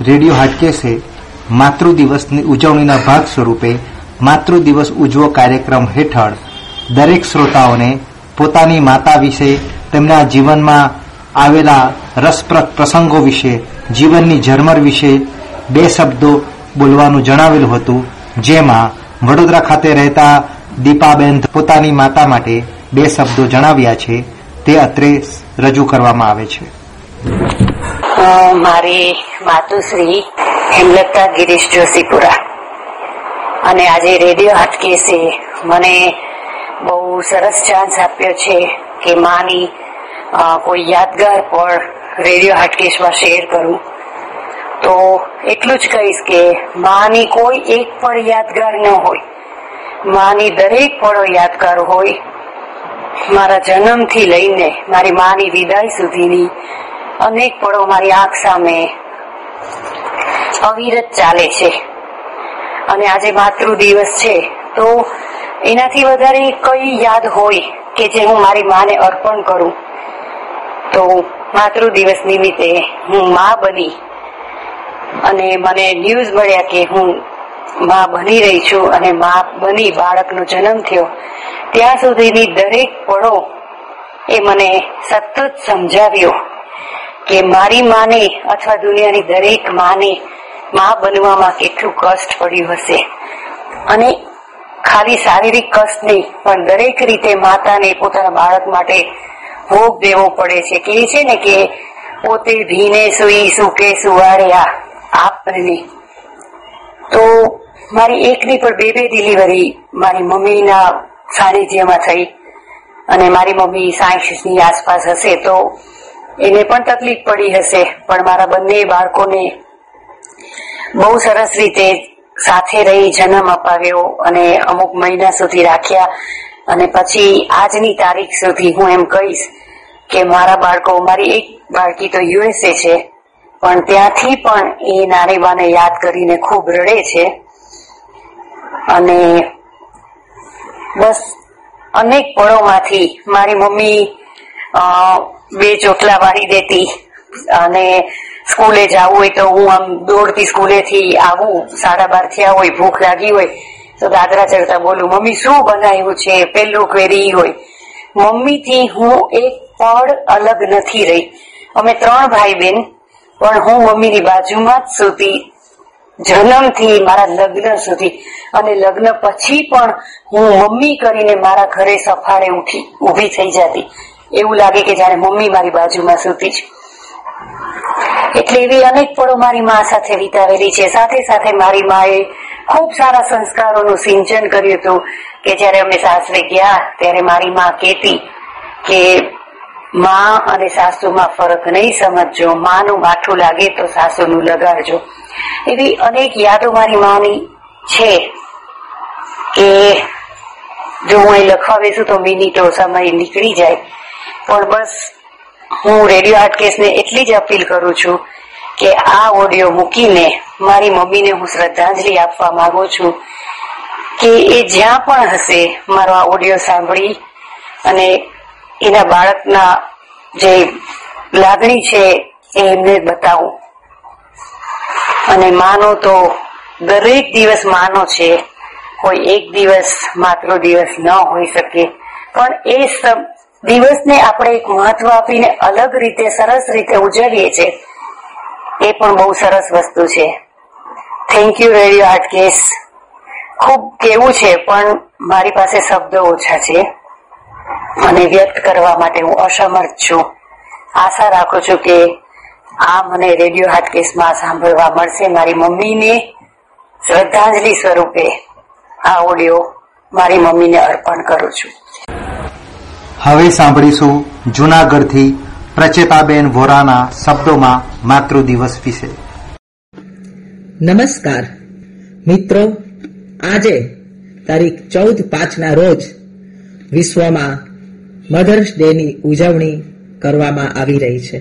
Radio હાટકેશે માતૃ દિવસની ઉજવણીના ભાગ સ્વરૂપે માતૃ દિવસ ઉજવો કાર્યક્રમ હેઠળ દરેક શ્રોતાઓને પોતાની માતા વિશે, તેમના જીવનમાં આવેલા રસપ્રદ પ્રસંગો વિશે, જીવનની ઝરમર વિશે બે શબ્દો બોલવાનું જણાવેલું હતું. જેમાં વડોદરા ખાતે રહેતા દીપાબેન પોતાની માતા માટે બે શબ્દો જણાવ્યા છે. તે અત્રે રજૂ કરવામાં આવે છે. મારી માતુશ્રી હેમલતા ગિરીશ જોશીપુરા. અને આજે રેડિયો હટકેસે મને બહુ સરસ ચાન્સ આપ્યો છે કે માની કોઈ યાદગાર પણ રેડિયો હટકેશમાં શેર કરું. તો એટલું જ કહીશ કે માની કોઈ એક પણ યાદગાર ન હોય. માની દરેક પળો યાદગાર હોય. મારા જન્મથી લઈને મારી માની વિદાય સુધીની અનેક પળો મારી આંખ સામે અવિરત ચાલે છે. અને આજે માતૃ દિવસ છે, તો એનાથી વધારે કઈ યાદ હોય કે જે હું મારી માને અર્પણ કરું? તો માતૃ દિવસ નિમિત્તે હું મા બની અને મને ન્યૂઝ મળ્યા કે હું મા બની રહી છું અને મા બની બાળકનો જન્મ થયો. ત્યાં સુધીની દરેક પળો એ મને સતત સમજાવ્યો કે મારી માને અથવા દુનિયાની દરેક માને મા બનવામાં કેટલું કષ્ટ પડ્યું હશે. અને ખાલી શારીરિક કષ્ટ નહીં, પણ દરેક રીતે માતાને પોતાના બાળક માટે ભોગ દેવો પડે છે. કે છે ને કે પોતે ભીને સુઈ સુકે સુવાડ્યા આપને તો મારી એકની પણ બે બે ડિલિવરી મારી મમ્મીના સાનિધ્યમાં થઈ. અને મારી મમ્મી સાયન્સની આસપાસ હશે તો એને પણ તકલીફ પડી હશે. પણ મારા બંને બાળકોને બહુ સરસ રીતે સાથે રહી જન્મ અપાવ્યો અને અમુક મહિના સુધી રાખ્યા અને પછી આજની તારીખ સુધી હું એમ કહીશ કે મારા બાળકો, મારી એક બાળકી તો યુએસએ છે, પણ ત્યાંથી પણ એ નારીબાને યાદ કરીને ખૂબ રડે છે. અને બસ અનેક પળોમાંથી મારી મમ્મી બે ચોટલા વાળી દેતી અને સ્કૂલે જવું હોય તો હું આમ દોડતી સ્કૂલેથી આવું, સાડા બાર થયા હોય, ભૂખ લાગી હોય, તો દાદરા ચડતા બોલું, મમ્મી, શું બનાવ્યું છે? પેલું ક્વેરી હોય. મમ્મીથી હું એક પળ અલગ નથી રહી. અમે ત્રણ ભાઈ બેન પણ હું મમ્મીની બાજુમાં જ સુધી જન્મથી મારા લગ્ન સુધી. અને લગ્ન પછી પણ હું મમ્મી કરીને મારા ઘરે સફાળે ઉઠી ઊભી થઈ જતી. એવું લાગે કે જાણે મમ્મી મારી બાજુમાં સૂતી છે એટલે એવી અનેક પળો મારી મા સાથે વિતાવેલી છે. સાથે સાથે મારી માએ ખૂબ સારા સંસ્કારોનું સિંચન કર્યું હતું કે જયારે અમે સાસરે ગયા ત્યારે મારી મા કેતી કે, મા અને સાસુમાં ફરક નહીં સમજજો. માનું માઠું લાગે તો સાસુનું લગાડજો. એવી અનેક યાદો મારી માની છે કે જો હું લખવા બેસું તો મિનિટો સમય નીકળી જાય. પણ બસ હું રેડિયો હાટકેસને એટલી જ અપીલ કરું છું કે આ ઓડિયો મૂકીને મારી મમ્મીને હું શ્રદ્ધાંજલિ આપવા માંગુ છું કે એ જ્યાં પણ હશે મારો આ ઓડિયો સાંભળી અને એના બાળકના જે લાગણી છે એ એમને બતાવું. અને માનો તો દરેક દિવસ માનો છે, કોઈ એક દિવસ માત્ર દિવસ ન હોઈ શકે. પણ એ દિવસને આપણે એક મહત્વ આપીને અલગ રીતે, સરસ રીતે ઉજવીએ છીએ એ પણ બહુ સરસ વસ્તુ છે. થેન્ક યુ રેડિયો આર્ટ કેસ ખૂબ કેવું છે, પણ મારી પાસે શબ્દો ઓછા છે. અને વ્યક્ત કરવા માટે હું અસમર્થ છું. આશા રાખું છું કે આ મને રેડિયો હાટ કેસમાં સાંભળવા મળશે. મારી મમ્મીને શ્રદ્ધાંજલિ સ્વરૂપે આ ઓડિયો મારી મમ્મીને અર્પણ કરું છું. હવે સાંભળીશું જુનાગઢથી પ્રચેતાબેન વોરાના શબ્દોમાં માતૃ દિવસ વિશે. નમસ્કાર. મિત્રો, આજે તારીખ ચૌદ પાંચના રોજ વિશ્વમાં મધર્સ ડેની ઉજવણી કરવામાં આવી રહી છે.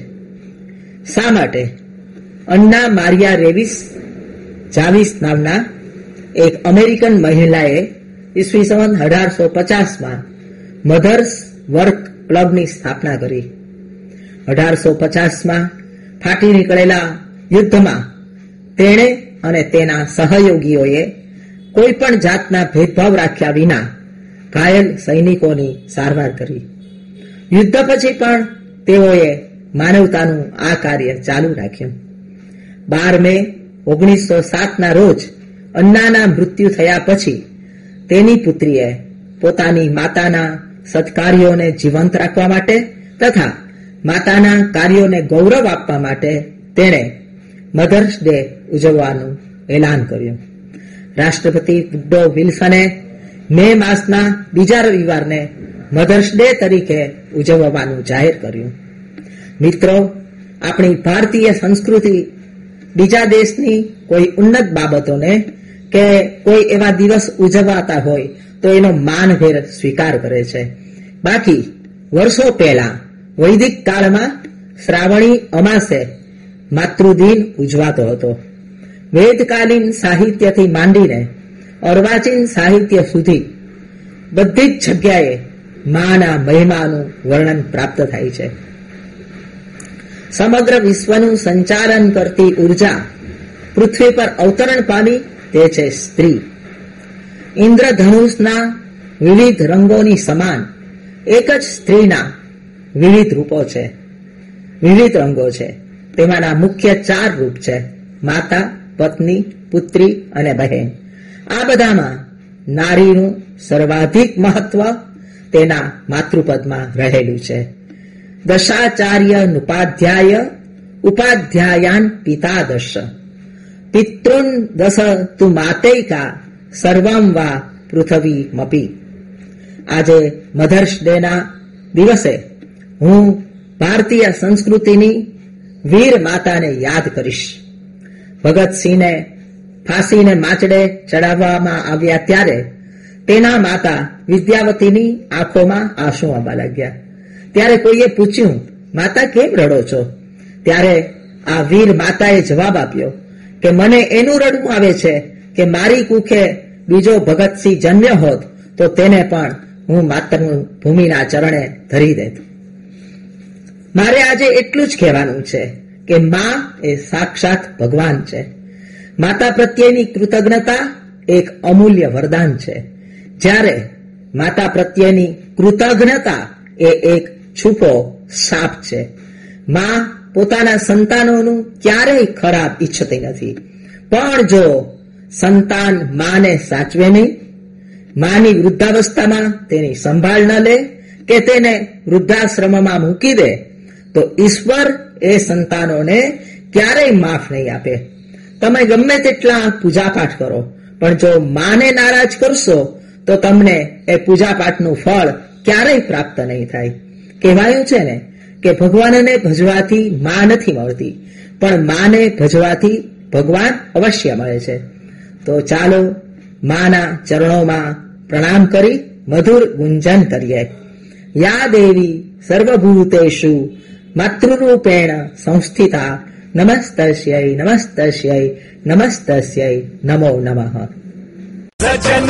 શા માટે? અન્ના મારિયા રેવિસ જાવિસ નામના એક અમેરિકન મહિલાએ ઈસવીસન અઢારસો પચાસમાં મધર્સ વર્ક ક્લબની સ્થાપના કરી. અઢારસો પચાસમાં ફાટી નીકળેલા યુદ્ધમાં તેણે અને તેના સહયોગીઓએ કોઈ પણ જાતના ભેદભાવ રાખ્યા વિના ઘાયલ સૈનિકોની સારવાર કરી. યુદ્ધ પછી પણ તેઓએ માનવતાનું આ કાર્ય ચાલુ રાખ્યું. બાર મે ઓગણીસો સાતના રોજ અન્નાના મૃત્યુ થયા પછી તેની પુત્રીએ પોતાની માતાના સત્કાર્યોને જીવંત રાખવા માટે તથા માતાના કાર્યોને ગૌરવ આપવા માટે તેણે મધર્સ ડે ઉજવવાનું એલાન કર્યું. રાષ્ટ્રપતિ વુડો વિલ્સને મે માસના બીજા રવિવારને મધર્સ ડે તરીકે ઉજવવાનું જાહેર કર્યું. મિત્રો, આપણી ભારતીય સંસ્કૃતિ બીજા દેશની કોઈ ઉન્નત બાબતોને કે કોઈ એવા દિવસ ઉજવાતા હોય તો એનો માનભેર સ્વીકાર કરે છે. બાકી, વર્ષો પહેલા, વૈદિક કાળમાં શ્રાવણી અમાસે માતૃદિન ઉજવાતો હતો. વેદકાલીન સાહિત્યથી માંડીને અર્વાચીન સાહિત્ય સુધી બધી જ જગ્યાએ માના મહિમાનું વર્ણન પ્રાપ્ત થાય છે. સમગ્ર વિશ્વનું સંચાલન કરતી ઊર્જા પૃથ્વી પર અવતરણ પામી તે છે સ્ત્રી. ઇન્દ્રધનુષના વિવિધ રંગોની સમાન, એક જ સ્ત્રીના વિવિધ રૂપો છે, વિવિધ રંગો છે. તેમાંના મુખ્ય ચાર રૂપ છે, માતા, પત્ની, પુત્રી અને બહેન. આ બધામાં નારીનું સર્વાધિક મહત્વ તેના માતૃપદમાં રહેલું છે. દશાચાર્ય નુપાધ્યાય ઉપાધ્યાયાન પિતા દશ પિતૃન દશ તુ માતૈકા સર્વમ વા પૃથ્વી મપી આજે મધર્સ ડે ના દિવસે હું ભારતીય સંસ્કૃતિની વીર માતાને યાદ કરીશ. ભગતસિંહને ફાંસીને માચડે ચડાવવામાં આવ્યા ત્યારે તેના માતા વિદ્યાવતીની આંખોમાં આંસુ આવવા લાગ્યા. ત્યારે કોઈએ પૂછ્યું, માતા, કેમ રડો છો? ત્યારે આ વીર માતાએ જવાબ આપ્યો કે, મને એનું રડવું આવે છે કે મારી કુખે બીજો ભગતસિંહ જન્મ્યો હોત, તો તેને પણ હું માતૃ ભૂમિના ચરણે ધરી દેત. મારે આજે એટલું જ કહેવાનું છે કે મા એ સાક્ષાત ભગવાન છે. માતા પ્રત્યેની કૃતજ્ઞતા એક અમૂલ્ય વરદાન છે. જ્યારે માતા પ્રત્યેની કૃતજ્ઞતા એ એક છુપો સાપ છે. મા પોતાના સંતાનોનું ક્યારેય ખરાબ ઈચ્છતી નથી. પણ જો સંતાન માને સાચવે નહીં. માની વૃદ્ધાવસ્થામાં તેની સંભાળ ન લે કે તેને વૃદ્ધાશ્રમમાં મૂકી દે, તો ઈશ્વર એ સંતાનોને ક્યારેય માફ નહીં આપે. તમે ગમે તેટલા પૂજાપાઠ કરો, પણ જો માને નારાજ કરશો, તો તમને એ પૂજાપાઠનું ફળ ક્યારેય પ્રાપ્ત નહીં થાય. કહેવાયું છે ને કે ભગવાનને ભજવાથી મા નથી મળતી, પણ માને ભજવાથી ભગવાન અવશ્ય મળે છે. તો ચાલો માના ચરણોમાં પ્રણામ કરી મધુર ગુંજન કરીએ. યા દેવી સર્વભૂતેષુ માતૃરૂપેણ સંસ્થિતા નમસ્તસ્ય નમસ્તસ્ય નમસ્તસ્ય, નમો નમઃ. સજન